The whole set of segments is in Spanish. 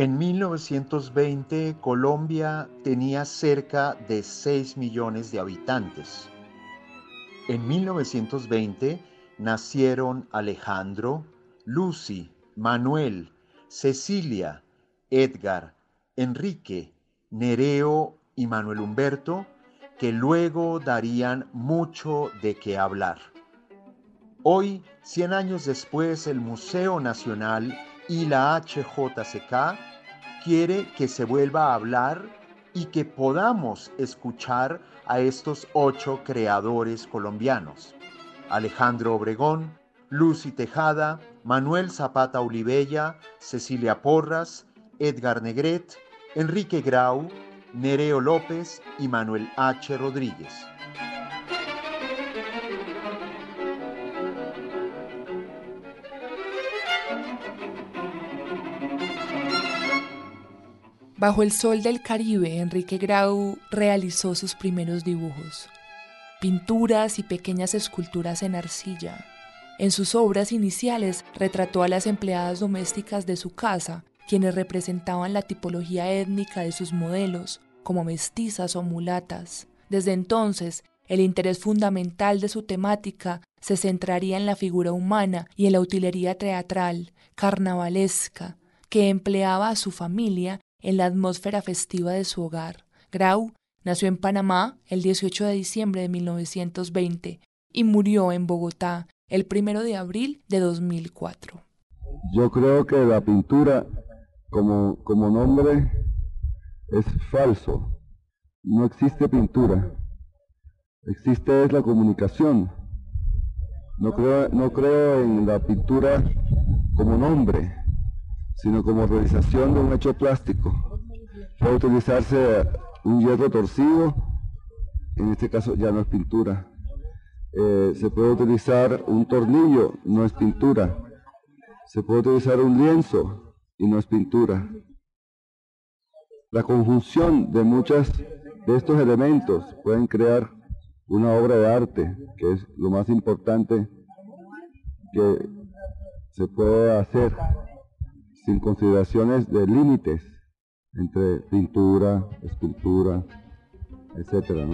En 1920 Colombia tenía cerca de 6 millones de habitantes. En 1920 nacieron Alejandro, Lucy, Manuel, Cecilia, Edgar, Enrique, Nereo y Manuel Humberto, que luego darían mucho de qué hablar. Hoy, 100 años después, el Museo Nacional y la HJCK quiere que se vuelva a hablar y que podamos escuchar a estos ocho creadores colombianos. Alejandro Obregón, Lucy Tejada, Manuel Zapata Olivella, Cecilia Porras, Edgar Negret, Enrique Grau, Nereo López y Manuel H. Rodríguez. Bajo el sol del Caribe, Enrique Grau realizó sus primeros dibujos, pinturas y pequeñas esculturas en arcilla. En sus obras iniciales retrató a las empleadas domésticas de su casa, quienes representaban la tipología étnica de sus modelos, como mestizas o mulatas. Desde entonces, el interés fundamental de su temática se centraría en la figura humana y en la utilería teatral, carnavalesca, que empleaba a su familia en la atmósfera festiva de su hogar. Grau nació en Panamá el 18 de diciembre de 1920 y murió en Bogotá el 1 de abril de 2004. Yo creo que la pintura como, como nombre es falso. No existe pintura. Existe es la comunicación. No creo, no creo en la pintura como nombre sino como realización de un hecho plástico. Puede utilizarse un hierro torcido, en este caso ya no es pintura. Eh, se puede utilizar un tornillo, no es pintura. Se puede utilizar un lienzo y no es pintura. La conjunción de muchos de estos elementos pueden crear una obra de arte, que es lo más importante que se puede hacer sin consideraciones de límites entre pintura, escultura, etcétera.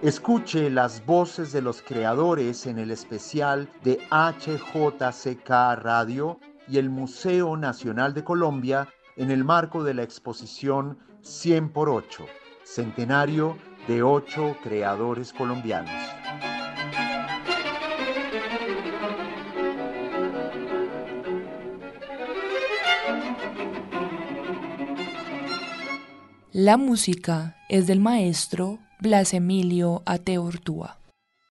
Escuche las voces de los creadores en el especial de HJCK Radio y el Museo Nacional de Colombia en el marco de la exposición 100 por 8, centenario de ocho creadores colombianos. La música es del maestro Blas Emilio Ateortúa.